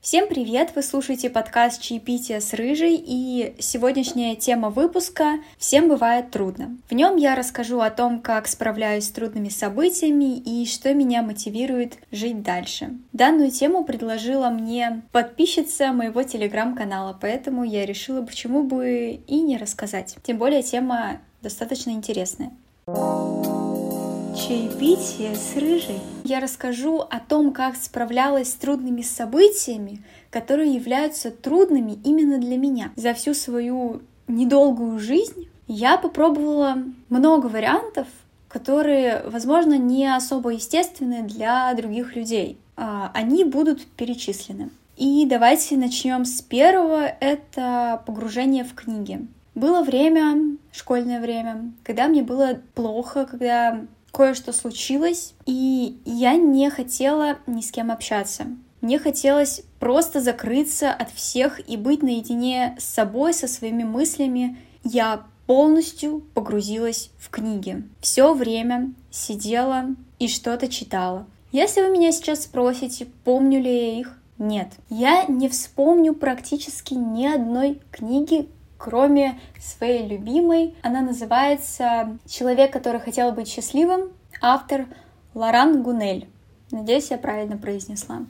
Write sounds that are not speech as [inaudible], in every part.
Всем привет! Вы слушаете подкаст «Чаепитие с Рыжей» и сегодняшняя тема выпуска «Всем бывает трудно». В нем я расскажу о том, как справляюсь с трудными событиями и что меня мотивирует жить дальше. Данную тему предложила мне подписчица моего телеграм-канала, поэтому я решила, почему бы и не рассказать. Тем более тема достаточно интересная. Чаепитие с рыжей. Я расскажу о том, как справлялась с трудными событиями, которые являются трудными именно для меня. За всю свою недолгую жизнь я попробовала много вариантов, которые, возможно, не особо естественны для других людей. А, они будут перечислены. И давайте начнем с первого. Это погружение в книги. Было время, школьное время, когда мне было плохо, когда кое-что случилось, и я не хотела ни с кем общаться. Мне хотелось просто закрыться от всех и быть наедине с собой, со своими мыслями. Я полностью погрузилась в книги. Все время сидела и что-то читала. Если вы меня сейчас спросите, помню ли я их, нет. Я не вспомню практически ни одной книги, кроме своей любимой. Она называется «Человек, который хотел быть счастливым», автор Лоран Гунель. Надеюсь, я правильно произнесла.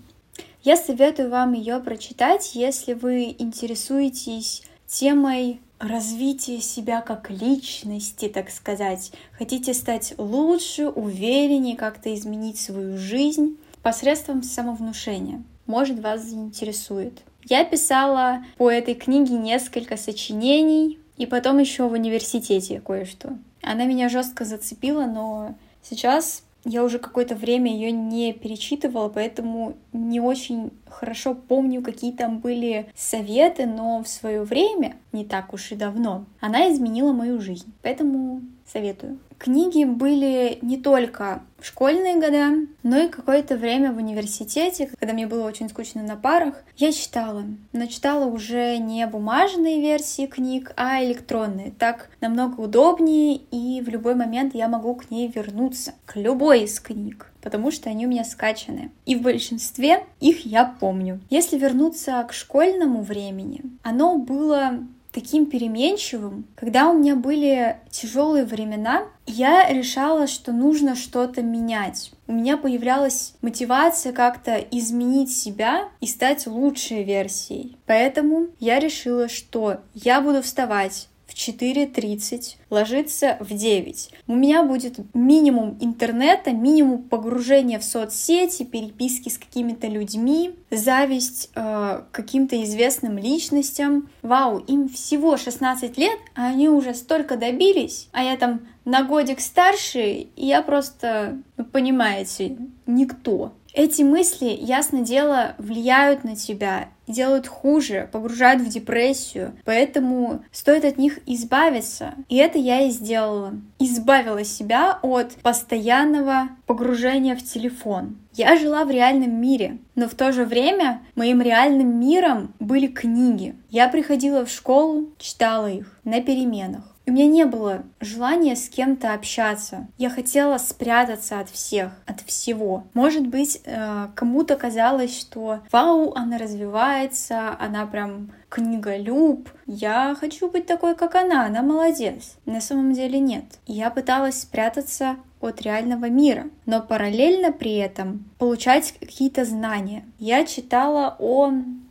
Я советую вам ее прочитать, если вы интересуетесь темой развития себя как личности, так сказать. Хотите стать лучше, увереннее, как-то изменить свою жизнь посредством самовнушения. Может, вас заинтересует. Я писала по этой книге несколько сочинений, и потом еще в университете кое-что. Она меня жестко зацепила, но сейчас я уже какое-то время ее не перечитывала, поэтому не очень хорошо помню, какие там были советы, но в свое время, не так уж и давно, она изменила мою жизнь. Поэтому советую. Книги были не только в школьные года, но и какое-то время в университете, когда мне было очень скучно на парах, я читала. Но читала уже не бумажные версии книг, а электронные. Так намного удобнее, и в любой момент я могу к ней вернуться, к любой из книг потому что они у меня скачаны. И в большинстве их я помню. Если вернуться к школьному времени, оно было таким переменчивым. Когда у меня были тяжелые времена, я решала, что нужно что-то менять. У меня появлялась мотивация как-то изменить себя и стать лучшей версией. Поэтому я решила, что я буду вставать в 4.30, ложиться в 9. У меня будет минимум интернета, минимум погружения в соцсети, переписки с какими-то людьми, зависть э, каким-то известным личностям. Вау, им всего 16 лет, а они уже столько добились, а я там на годик старше, и я просто, ну, понимаете, никто. Эти мысли, ясно дело, влияют на тебя, делают хуже, погружают в депрессию, поэтому стоит от них избавиться. И это я и сделала. Избавила себя от постоянного погружения в телефон. Я жила в реальном мире, но в то же время моим реальным миром были книги. Я приходила в школу, читала их на переменах. У меня не было желания с кем-то общаться. Я хотела спрятаться от всех, от всего. Может быть, э, кому-то казалось, что вау, она развивается, она прям книголюб. Я хочу быть такой, как она, она молодец. На самом деле нет. Я пыталась спрятаться от реального мира, но параллельно при этом получать какие-то знания. Я читала о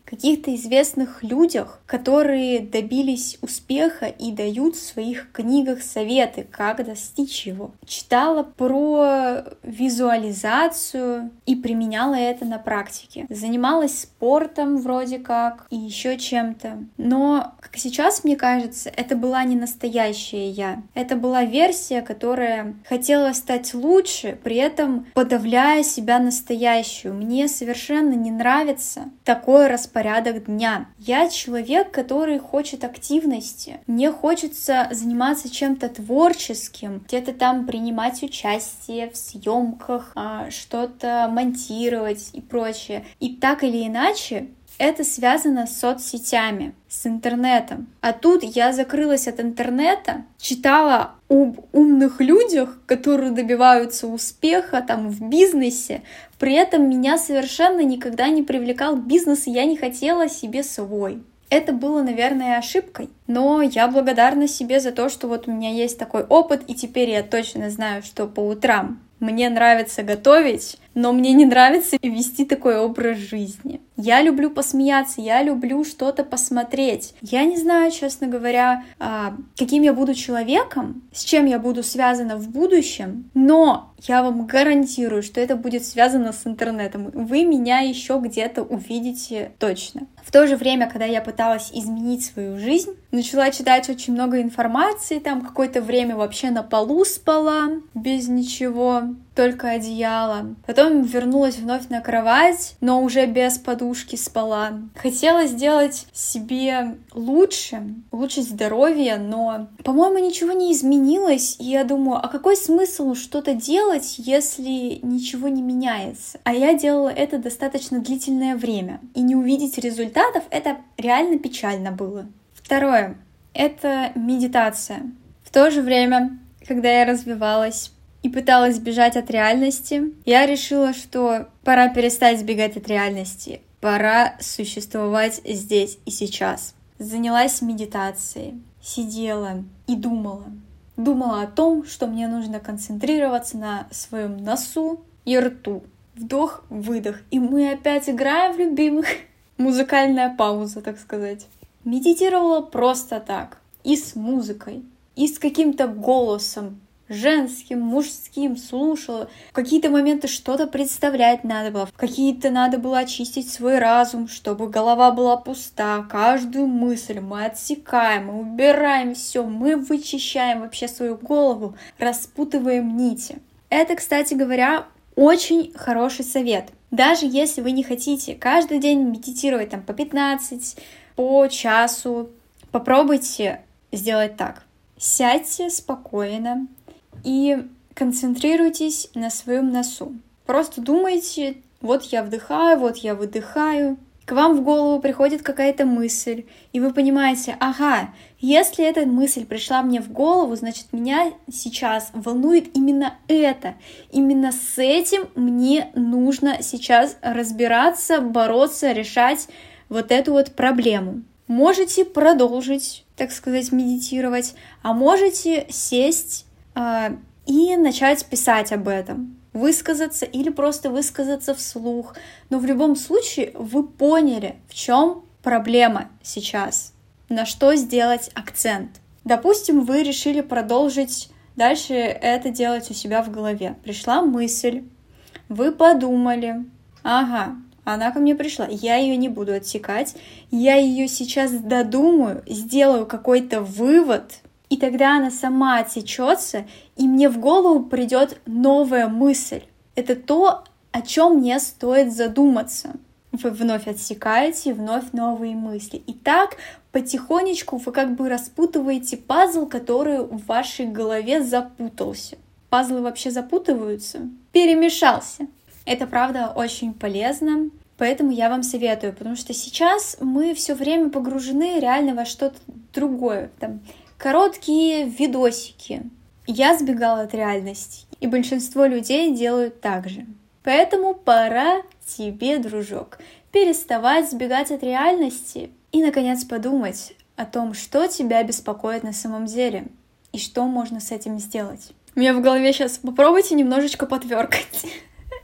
каких-то известных людях, которые добились успеха и дают в своих книгах советы, как достичь его. Читала про визуализацию и применяла это на практике. Занималась спортом вроде как и еще чем-то. Но, как сейчас мне кажется, это была не настоящая я. Это была версия, которая хотела стать лучше, при этом подавляя себя настоящую. Мне совершенно не нравится такое распоряжение порядок дня. Я человек, который хочет активности. Мне хочется заниматься чем-то творческим, где-то там принимать участие в съемках, а, что-то монтировать и прочее. И так или иначе, это связано с соцсетями, с интернетом. А тут я закрылась от интернета, читала об умных людях, которые добиваются успеха там в бизнесе. При этом меня совершенно никогда не привлекал бизнес, и я не хотела себе свой. Это было, наверное, ошибкой, но я благодарна себе за то, что вот у меня есть такой опыт, и теперь я точно знаю, что по утрам мне нравится готовить, но мне не нравится вести такой образ жизни. Я люблю посмеяться, я люблю что-то посмотреть. Я не знаю, честно говоря, а, каким я буду человеком, с чем я буду связана в будущем, но я вам гарантирую, что это будет связано с интернетом. Вы меня еще где-то увидите точно. В то же время, когда я пыталась изменить свою жизнь, начала читать очень много информации, там какое-то время вообще на полу спала, без ничего, только одеяло. Потом вернулась вновь на кровать, но уже без подушки спала. Хотела сделать себе лучше, улучшить здоровье, но, по-моему, ничего не изменилось, и я думаю, а какой смысл что-то делать, если ничего не меняется? А я делала это достаточно длительное время, и не увидеть результатов — это реально печально было. Второе — это медитация. В то же время, когда я развивалась и пыталась бежать от реальности, я решила, что пора перестать сбегать от реальности, пора существовать здесь и сейчас. Занялась медитацией, сидела и думала. Думала о том, что мне нужно концентрироваться на своем носу и рту. Вдох, выдох. И мы опять играем в любимых. Музыкальная пауза, так сказать. Медитировала просто так. И с музыкой, и с каким-то голосом, женским, мужским, слушала. В какие-то моменты что-то представлять надо было, в какие-то надо было очистить свой разум, чтобы голова была пуста. Каждую мысль мы отсекаем, мы убираем все, мы вычищаем вообще свою голову, распутываем нити. Это, кстати говоря, очень хороший совет. Даже если вы не хотите каждый день медитировать там по 15, по часу. Попробуйте сделать так. Сядьте спокойно и концентрируйтесь на своем носу. Просто думайте, вот я вдыхаю, вот я выдыхаю. К вам в голову приходит какая-то мысль, и вы понимаете, ага, если эта мысль пришла мне в голову, значит, меня сейчас волнует именно это. Именно с этим мне нужно сейчас разбираться, бороться, решать вот эту вот проблему. Можете продолжить, так сказать, медитировать, а можете сесть и начать писать об этом, высказаться или просто высказаться вслух. Но в любом случае вы поняли, в чем проблема сейчас, на что сделать акцент. Допустим, вы решили продолжить дальше это делать у себя в голове. Пришла мысль, вы подумали, ага, она ко мне пришла. Я ее не буду отсекать. Я ее сейчас додумаю, сделаю какой-то вывод, и тогда она сама отсечется, и мне в голову придет новая мысль. Это то, о чем мне стоит задуматься. Вы вновь отсекаете, вновь новые мысли. И так потихонечку вы как бы распутываете пазл, который в вашей голове запутался. Пазлы вообще запутываются? Перемешался. Это правда очень полезно, поэтому я вам советую, потому что сейчас мы все время погружены реально во что-то другое. Там короткие видосики. Я сбегала от реальности, и большинство людей делают так же. Поэтому пора тебе, дружок, переставать сбегать от реальности и, наконец, подумать о том, что тебя беспокоит на самом деле и что можно с этим сделать. У меня в голове сейчас попробуйте немножечко потверкать.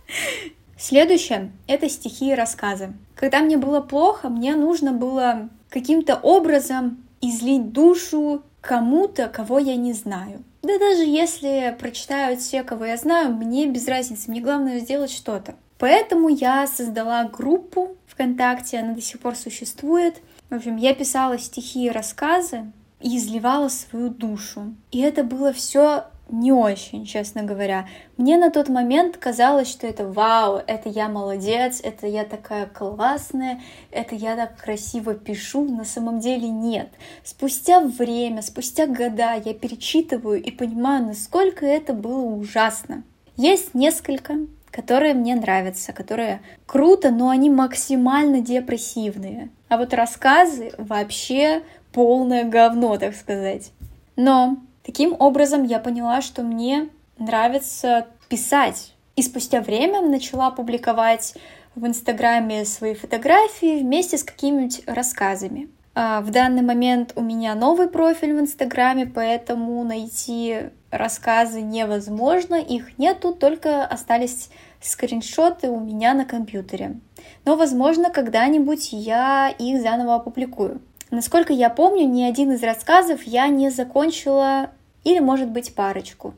[laughs] Следующее — это стихи и рассказы. Когда мне было плохо, мне нужно было каким-то образом излить душу кому-то, кого я не знаю. Да даже если прочитают все, кого я знаю, мне без разницы, мне главное сделать что-то. Поэтому я создала группу ВКонтакте, она до сих пор существует. В общем, я писала стихи и рассказы и изливала свою душу. И это было все не очень, честно говоря. Мне на тот момент казалось, что это вау, это я молодец, это я такая классная, это я так красиво пишу. На самом деле нет. Спустя время, спустя года я перечитываю и понимаю, насколько это было ужасно. Есть несколько которые мне нравятся, которые круто, но они максимально депрессивные. А вот рассказы вообще полное говно, так сказать. Но таким образом я поняла, что мне нравится писать. И спустя время начала публиковать в Инстаграме свои фотографии вместе с какими-нибудь рассказами. А в данный момент у меня новый профиль в Инстаграме, поэтому найти рассказы невозможно, их нету, только остались скриншоты у меня на компьютере. Но, возможно, когда-нибудь я их заново опубликую. Насколько я помню, ни один из рассказов я не закончила, или, может быть, парочку.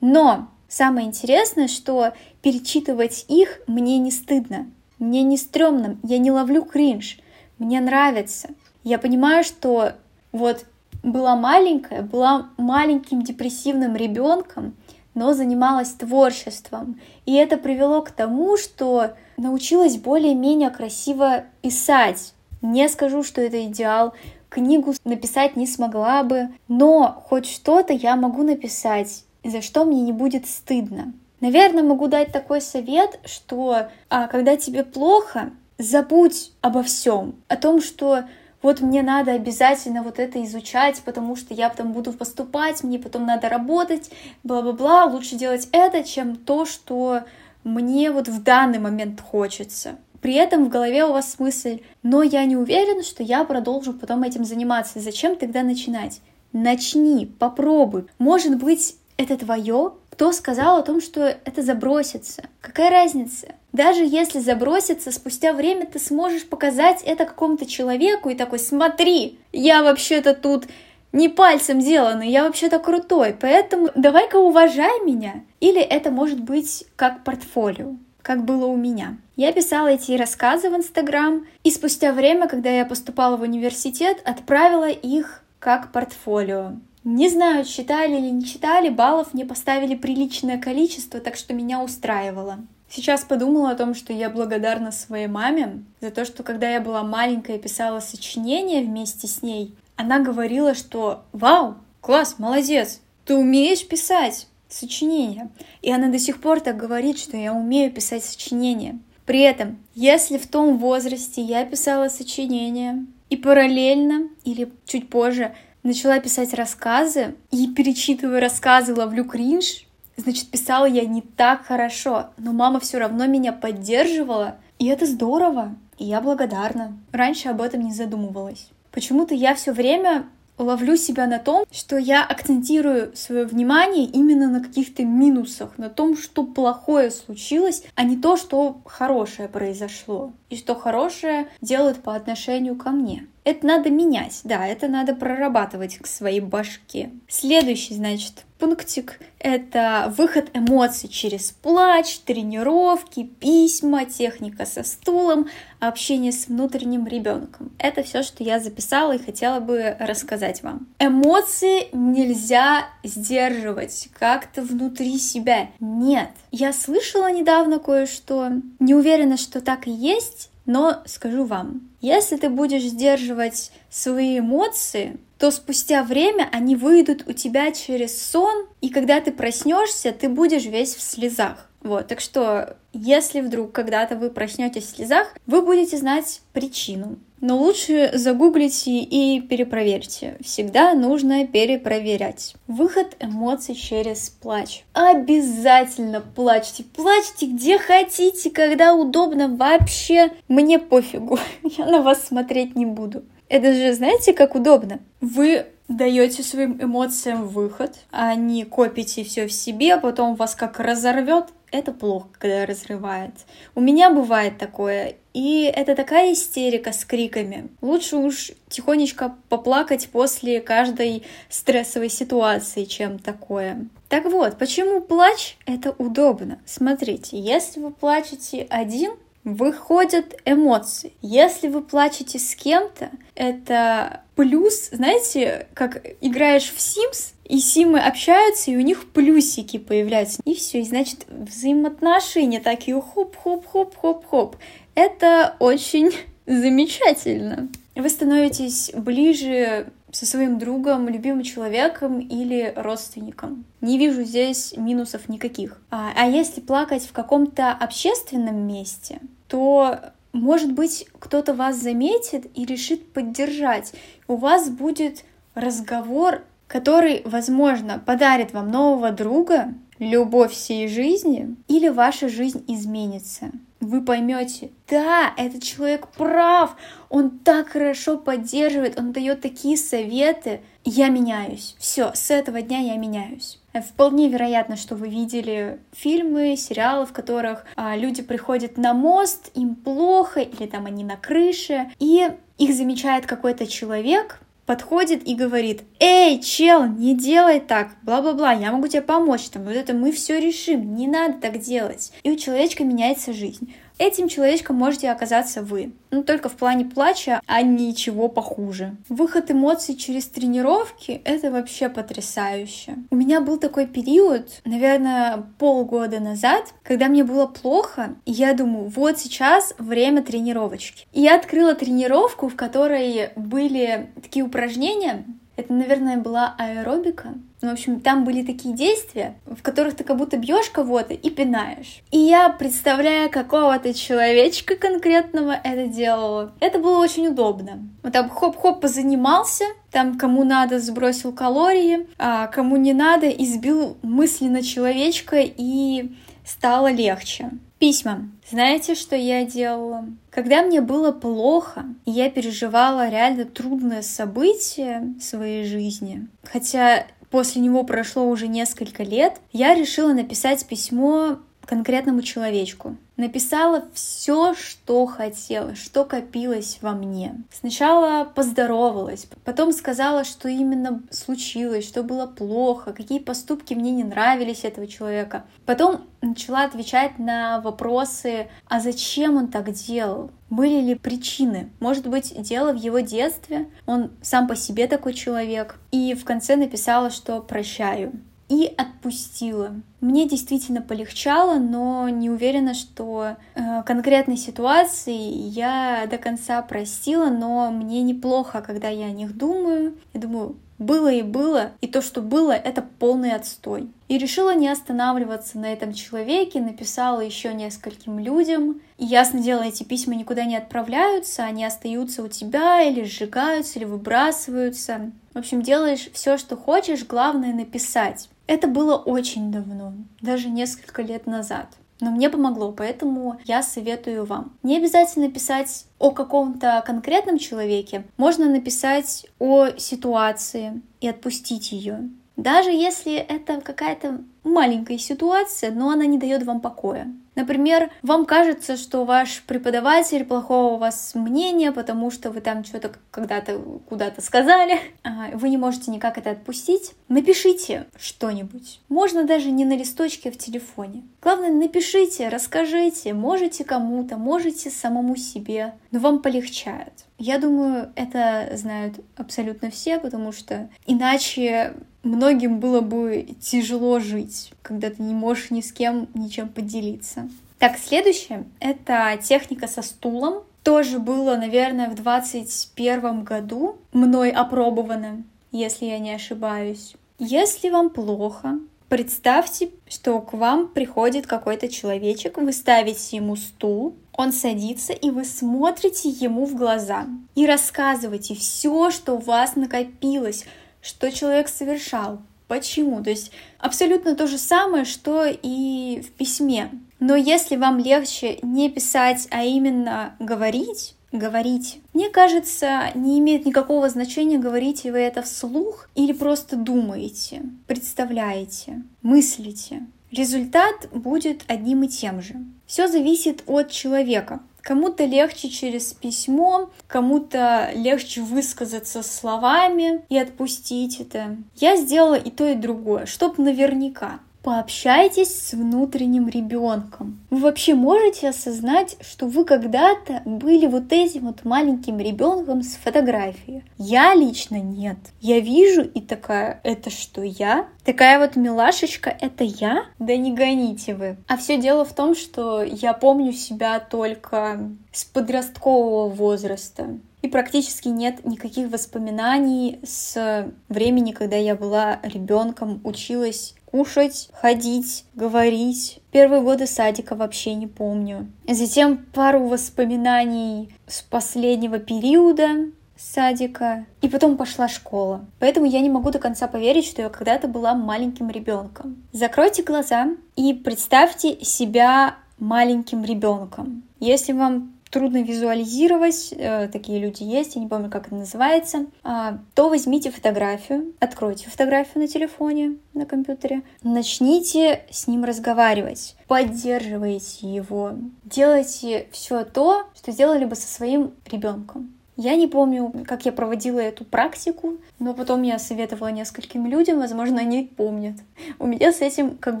Но самое интересное, что перечитывать их мне не стыдно, мне не стрёмно, я не ловлю кринж, мне нравится. Я понимаю, что вот была маленькая, была маленьким депрессивным ребенком, но занималась творчеством. И это привело к тому, что научилась более-менее красиво писать. Не скажу, что это идеал, книгу написать не смогла бы, но хоть что-то я могу написать, за что мне не будет стыдно. Наверное, могу дать такой совет, что а, когда тебе плохо, забудь обо всем, о том, что вот мне надо обязательно вот это изучать, потому что я потом буду поступать, мне потом надо работать, бла-бла-бла, лучше делать это, чем то, что мне вот в данный момент хочется. При этом в голове у вас мысль, но я не уверен, что я продолжу потом этим заниматься. Зачем тогда начинать? Начни, попробуй. Может быть, это твое? Кто сказал о том, что это забросится? Какая разница? Даже если забросится, спустя время ты сможешь показать это какому-то человеку и такой, смотри, я вообще-то тут не пальцем сделанный, я вообще-то крутой, поэтому давай-ка уважай меня. Или это может быть как портфолио как было у меня. Я писала эти рассказы в Инстаграм, и спустя время, когда я поступала в университет, отправила их как портфолио. Не знаю, читали или не читали, баллов мне поставили приличное количество, так что меня устраивало. Сейчас подумала о том, что я благодарна своей маме за то, что когда я была маленькая и писала сочинения вместе с ней, она говорила, что «Вау, класс, молодец, ты умеешь писать, сочинения. И она до сих пор так говорит, что я умею писать сочинения. При этом, если в том возрасте я писала сочинения и параллельно или чуть позже начала писать рассказы и перечитывая рассказы ловлю кринж, значит, писала я не так хорошо, но мама все равно меня поддерживала, и это здорово, и я благодарна. Раньше об этом не задумывалась. Почему-то я все время ловлю себя на том, что я акцентирую свое внимание именно на каких-то минусах, на том, что плохое случилось, а не то, что хорошее произошло и что хорошее делают по отношению ко мне. Это надо менять, да, это надо прорабатывать к своей башке. Следующий, значит, пунктик — это выход эмоций через плач, тренировки, письма, техника со стулом, общение с внутренним ребенком. Это все, что я записала и хотела бы рассказать вам. Эмоции нельзя сдерживать как-то внутри себя. Нет. Я слышала недавно кое-что, не уверена, что так и есть, но скажу вам, если ты будешь сдерживать свои эмоции, то спустя время они выйдут у тебя через сон, и когда ты проснешься, ты будешь весь в слезах. Вот, так что, если вдруг когда-то вы проснетесь в слезах, вы будете знать причину. Но лучше загуглите и перепроверьте. Всегда нужно перепроверять. Выход эмоций через плач. Обязательно плачьте. Плачьте где хотите, когда удобно. Вообще мне пофигу. [laughs] Я на вас смотреть не буду. Это же, знаете, как удобно? Вы даете своим эмоциям выход, а не копите все в себе, а потом вас как разорвет. Это плохо, когда разрывает. У меня бывает такое, и это такая истерика с криками. Лучше уж тихонечко поплакать после каждой стрессовой ситуации, чем такое. Так вот, почему плач — это удобно? Смотрите, если вы плачете один, выходят эмоции. Если вы плачете с кем-то, это плюс, знаете, как играешь в Sims, и Симы общаются, и у них плюсики появляются. И все, и значит, взаимоотношения такие хоп-хоп-хоп-хоп-хоп. Это очень [laughs] замечательно. вы становитесь ближе со своим другом, любимым человеком или родственником. Не вижу здесь минусов никаких. А, а если плакать в каком-то общественном месте, то может быть, кто-то вас заметит и решит поддержать. У вас будет разговор, который, возможно, подарит вам нового друга, любовь всей жизни, или ваша жизнь изменится вы поймете, да, этот человек прав, он так хорошо поддерживает, он дает такие советы, я меняюсь. Все, с этого дня я меняюсь. Вполне вероятно, что вы видели фильмы, сериалы, в которых а, люди приходят на мост, им плохо, или там они на крыше, и их замечает какой-то человек, подходит и говорит, эй, чел, не делай так, бла-бла-бла, я могу тебе помочь, там, вот это мы все решим, не надо так делать. И у человечка меняется жизнь. Этим человечком можете оказаться вы. Ну, только в плане плача, а ничего похуже. Выход эмоций через тренировки — это вообще потрясающе. У меня был такой период, наверное, полгода назад, когда мне было плохо, и я думаю, вот сейчас время тренировочки. И я открыла тренировку, в которой были такие упражнения, это, наверное, была аэробика. Ну, в общем, там были такие действия, в которых ты как будто бьешь кого-то и пинаешь. И я, представляя какого-то человечка конкретного, это делала. Это было очень удобно. Вот там хоп-хоп позанимался, там кому надо сбросил калории, а кому не надо избил мысленно человечка и стало легче. Письма. Знаете, что я делала? Когда мне было плохо, и я переживала реально трудное событие в своей жизни, хотя после него прошло уже несколько лет, я решила написать письмо конкретному человечку. Написала все, что хотела, что копилось во мне. Сначала поздоровалась, потом сказала, что именно случилось, что было плохо, какие поступки мне не нравились этого человека. Потом начала отвечать на вопросы, а зачем он так делал? Были ли причины? Может быть, дело в его детстве? Он сам по себе такой человек. И в конце написала, что прощаю и отпустила. Мне действительно полегчало, но не уверена, что э, конкретной ситуации я до конца простила, но мне неплохо, когда я о них думаю. Я думаю, было и было, и то, что было, это полный отстой. И решила не останавливаться на этом человеке, написала еще нескольким людям. И ясно дело, эти письма никуда не отправляются, они остаются у тебя или сжигаются, или выбрасываются. В общем, делаешь все, что хочешь, главное написать. Это было очень давно, даже несколько лет назад. Но мне помогло, поэтому я советую вам. Не обязательно писать о каком-то конкретном человеке, можно написать о ситуации и отпустить ее. Даже если это какая-то маленькая ситуация, но она не дает вам покоя. Например, вам кажется, что ваш преподаватель плохого у вас мнения, потому что вы там что-то когда-то куда-то сказали, а вы не можете никак это отпустить. Напишите что-нибудь. Можно даже не на листочке, а в телефоне. Главное, напишите, расскажите, можете кому-то, можете самому себе, но вам полегчает. Я думаю, это знают абсолютно все, потому что иначе многим было бы тяжело жить, когда ты не можешь ни с кем ничем поделиться. Так, следующее — это техника со стулом. Тоже было, наверное, в 21 году мной опробовано, если я не ошибаюсь. Если вам плохо, представьте, что к вам приходит какой-то человечек, вы ставите ему стул, он садится, и вы смотрите ему в глаза и рассказываете все, что у вас накопилось, что человек совершал, почему. То есть абсолютно то же самое, что и в письме. Но если вам легче не писать, а именно говорить, говорить. Мне кажется, не имеет никакого значения, говорите вы это вслух или просто думаете, представляете, мыслите. Результат будет одним и тем же. Все зависит от человека. Кому-то легче через письмо, кому-то легче высказаться словами и отпустить это. Я сделала и то, и другое, чтоб наверняка. Пообщайтесь с внутренним ребенком. Вы вообще можете осознать, что вы когда-то были вот этим вот маленьким ребенком с фотографии? Я лично нет. Я вижу и такая, это что я? Такая вот милашечка, это я? Да не гоните вы. А все дело в том, что я помню себя только с подросткового возраста. И практически нет никаких воспоминаний с времени, когда я была ребенком, училась кушать, ходить, говорить. Первые годы садика вообще не помню. Затем пару воспоминаний с последнего периода садика, и потом пошла школа. Поэтому я не могу до конца поверить, что я когда-то была маленьким ребенком. Закройте глаза и представьте себя маленьким ребенком. Если вам трудно визуализировать, э, такие люди есть, я не помню, как это называется, э, то возьмите фотографию, откройте фотографию на телефоне, на компьютере, начните с ним разговаривать, поддерживайте его, делайте все то, что сделали бы со своим ребенком. Я не помню, как я проводила эту практику, но потом я советовала нескольким людям, возможно, они помнят. У меня с этим, как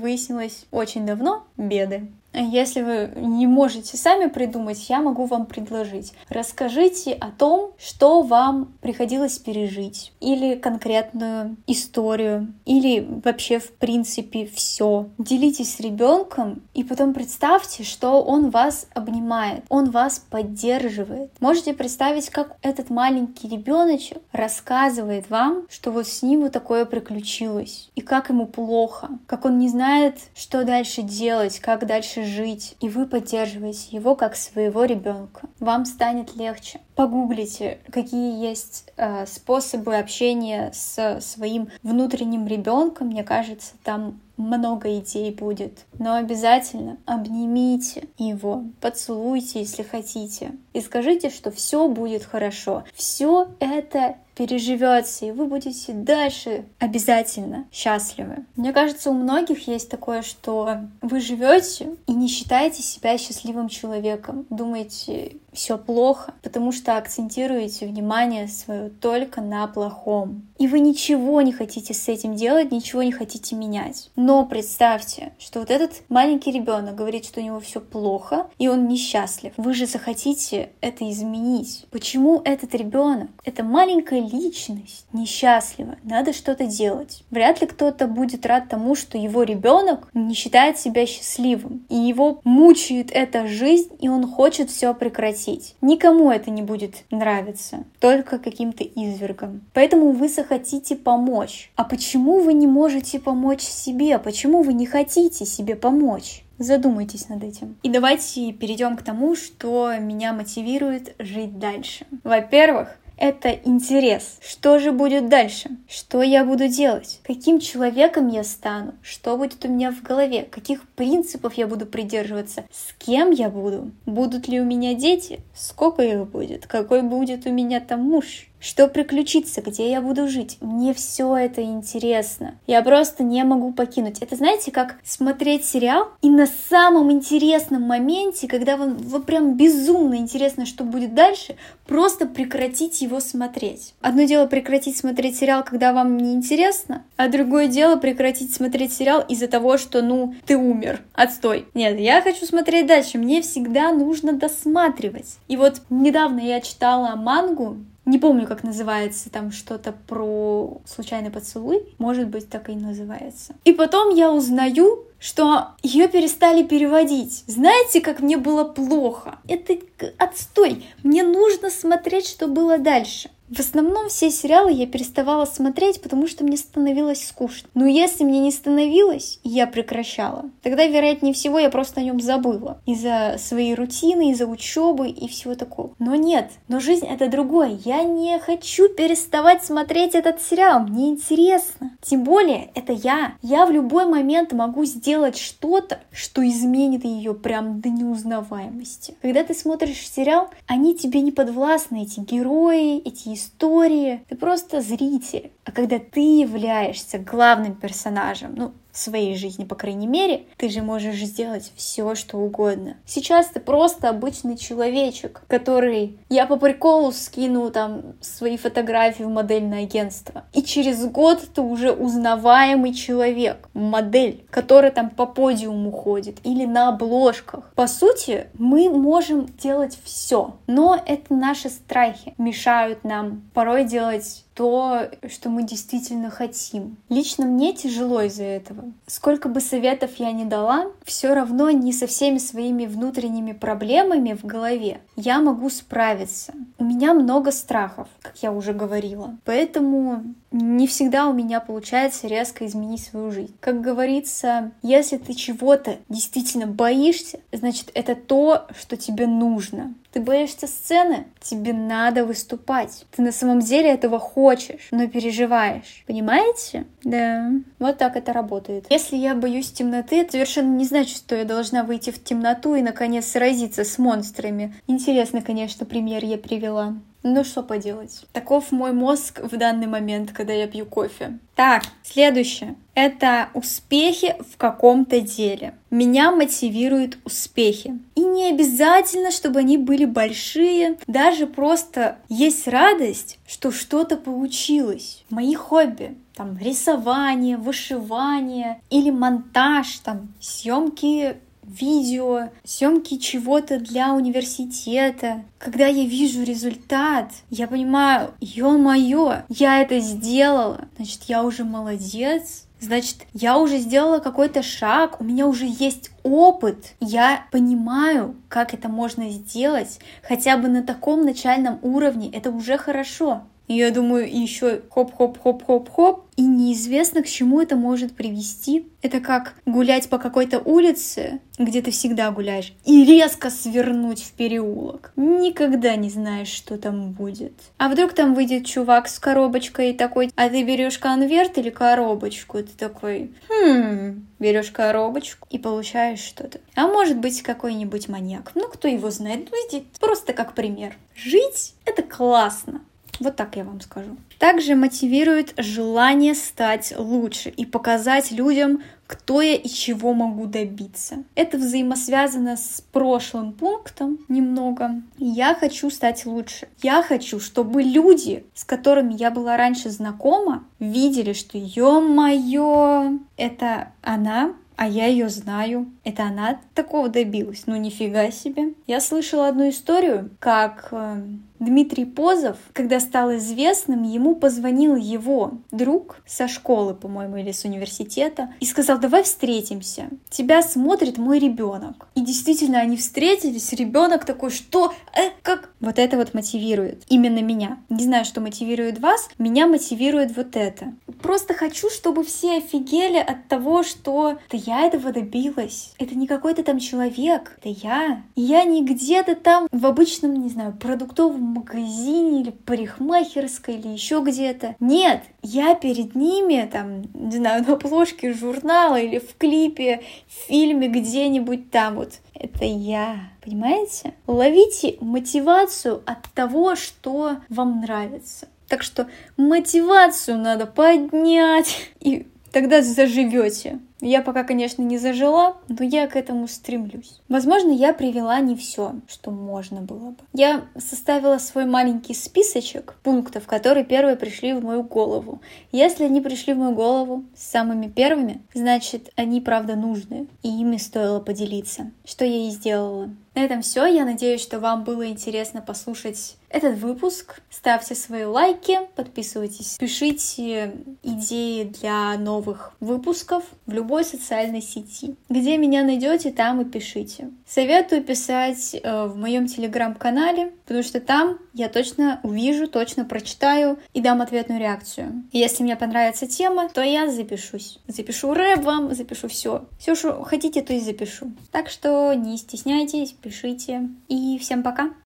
выяснилось, очень давно беды. Если вы не можете сами придумать, я могу вам предложить. Расскажите о том, что вам приходилось пережить, или конкретную историю, или вообще в принципе все. Делитесь с ребенком и потом представьте, что он вас обнимает, он вас поддерживает. Можете представить, как этот маленький ребеночек рассказывает вам, что вот с ним вот такое приключилось, и как ему плохо, как он не знает, что дальше делать, как дальше жить, и вы поддерживаете его как своего ребенка. Вам станет легче. Погуглите, какие есть э, способы общения с своим внутренним ребенком. Мне кажется, там много идей будет. Но обязательно обнимите его, поцелуйте, если хотите, и скажите, что все будет хорошо. Все это переживется, и вы будете дальше обязательно счастливы. Мне кажется, у многих есть такое, что вы живете и не считаете себя счастливым человеком. Думаете, все плохо, потому что акцентируете внимание свое только на плохом. И вы ничего не хотите с этим делать, ничего не хотите менять. Но представьте, что вот этот маленький ребенок говорит, что у него все плохо, и он несчастлив. Вы же захотите это изменить. Почему этот ребенок, эта маленькая личность несчастлива? Надо что-то делать. Вряд ли кто-то будет рад тому, что его ребенок не считает себя счастливым, и его мучает эта жизнь, и он хочет все прекратить прекратить. Никому это не будет нравиться, только каким-то извергам. Поэтому вы захотите помочь. А почему вы не можете помочь себе? Почему вы не хотите себе помочь? Задумайтесь над этим. И давайте перейдем к тому, что меня мотивирует жить дальше. Во-первых, это интерес. Что же будет дальше? Что я буду делать? Каким человеком я стану? Что будет у меня в голове? Каких принципов я буду придерживаться? С кем я буду? Будут ли у меня дети? Сколько их будет? Какой будет у меня там муж? Что приключится, где я буду жить? Мне все это интересно. Я просто не могу покинуть. Это знаете, как смотреть сериал и на самом интересном моменте, когда вам, вам прям безумно интересно, что будет дальше, просто прекратить его смотреть. Одно дело прекратить смотреть сериал, когда вам не интересно, а другое дело прекратить смотреть сериал из-за того, что, ну, ты умер. Отстой. Нет, я хочу смотреть дальше. Мне всегда нужно досматривать. И вот недавно я читала мангу не помню, как называется, там что-то про случайный поцелуй. Может быть, так и называется. И потом я узнаю, что ее перестали переводить. Знаете, как мне было плохо? Это отстой. Мне нужно смотреть, что было дальше. В основном все сериалы я переставала смотреть, потому что мне становилось скучно. Но если мне не становилось, я прекращала. Тогда, вероятнее всего, я просто о нем забыла. Из-за своей рутины, из-за учебы и всего такого. Но нет, но жизнь это другое. Я не хочу переставать смотреть этот сериал. Мне интересно. Тем более, это я. Я в любой момент могу сделать что-то, что изменит ее прям до неузнаваемости. Когда ты смотришь сериал, они тебе не подвластны, эти герои, эти истории, ты просто зритель. А когда ты являешься главным персонажем, ну, своей жизни, по крайней мере, ты же можешь сделать все, что угодно. Сейчас ты просто обычный человечек, который я по приколу скину там свои фотографии в модельное агентство. И через год ты уже узнаваемый человек, модель, который там по подиуму ходит или на обложках. По сути, мы можем делать все, но это наши страхи мешают нам порой делать то, что мы действительно хотим. Лично мне тяжело из-за этого. Сколько бы советов я ни дала, все равно не со всеми своими внутренними проблемами в голове я могу справиться. У меня много страхов, как я уже говорила. Поэтому не всегда у меня получается резко изменить свою жизнь. Как говорится, если ты чего-то действительно боишься, значит это то, что тебе нужно. Ты боишься сцены? Тебе надо выступать. Ты на самом деле этого хочешь, но переживаешь. Понимаете? Да. Вот так это работает. Если я боюсь темноты, это совершенно не значит, что я должна выйти в темноту и наконец сразиться с монстрами. Интересно, конечно, пример я привела. Ну что поделать. Таков мой мозг в данный момент, когда я пью кофе. Так, следующее. Это успехи в каком-то деле. Меня мотивируют успехи. И не обязательно, чтобы они были большие. Даже просто есть радость, что что-то получилось. Мои хобби. Там рисование, вышивание или монтаж, там съемки видео, съемки чего-то для университета. Когда я вижу результат, я понимаю, ё-моё, я это сделала, значит, я уже молодец, Значит, я уже сделала какой-то шаг, у меня уже есть опыт, я понимаю, как это можно сделать, хотя бы на таком начальном уровне, это уже хорошо. И я думаю, еще хоп-хоп-хоп-хоп-хоп, и неизвестно, к чему это может привести. Это как гулять по какой-то улице, где ты всегда гуляешь, и резко свернуть в переулок. Никогда не знаешь, что там будет. А вдруг там выйдет чувак с коробочкой и такой, а ты берешь конверт или коробочку? Ты такой, хм, берешь коробочку и получаешь что-то. А может быть какой-нибудь маньяк. Ну, кто его знает. Ну, просто как пример. Жить — это классно. Вот так я вам скажу. Также мотивирует желание стать лучше и показать людям, кто я и чего могу добиться. Это взаимосвязано с прошлым пунктом немного. Я хочу стать лучше. Я хочу, чтобы люди, с которыми я была раньше знакома, видели, что ё-моё, это она, а я ее знаю. Это она такого добилась. Ну нифига себе. Я слышала одну историю, как э, Дмитрий Позов, когда стал известным, ему позвонил его друг со школы, по-моему, или с университета, и сказал, давай встретимся. Тебя смотрит мой ребенок. И действительно, они встретились, ребенок такой, что? Э, как? Вот это вот мотивирует. Именно меня. Не знаю, что мотивирует вас, меня мотивирует вот это. Просто хочу, чтобы все офигели от того, что это я этого добилась. Это не какой-то там человек, это я. Я не где-то там в обычном, не знаю, продуктовом магазине или парикмахерской или еще где-то. Нет, я перед ними, там, не знаю, [laughs] на обложке журнала или в клипе, в фильме где-нибудь там вот. Это я, понимаете? Ловите мотивацию от того, что вам нравится. Так что мотивацию надо поднять, [laughs] и тогда заживете. Я пока, конечно, не зажила, но я к этому стремлюсь. Возможно, я привела не все, что можно было бы. Я составила свой маленький списочек пунктов, которые первые пришли в мою голову. Если они пришли в мою голову самыми первыми, значит, они правда нужны, и ими стоило поделиться, что я и сделала. На этом все. Я надеюсь, что вам было интересно послушать этот выпуск. Ставьте свои лайки, подписывайтесь, пишите идеи для новых выпусков в любой социальной сети. Где меня найдете, там и пишите. Советую писать э, в моем телеграм-канале, потому что там я точно увижу, точно прочитаю и дам ответную реакцию. И если мне понравится тема, то я запишусь. Запишу рэп вам, запишу все. Все, что хотите, то и запишу. Так что не стесняйтесь, пишите. И всем пока!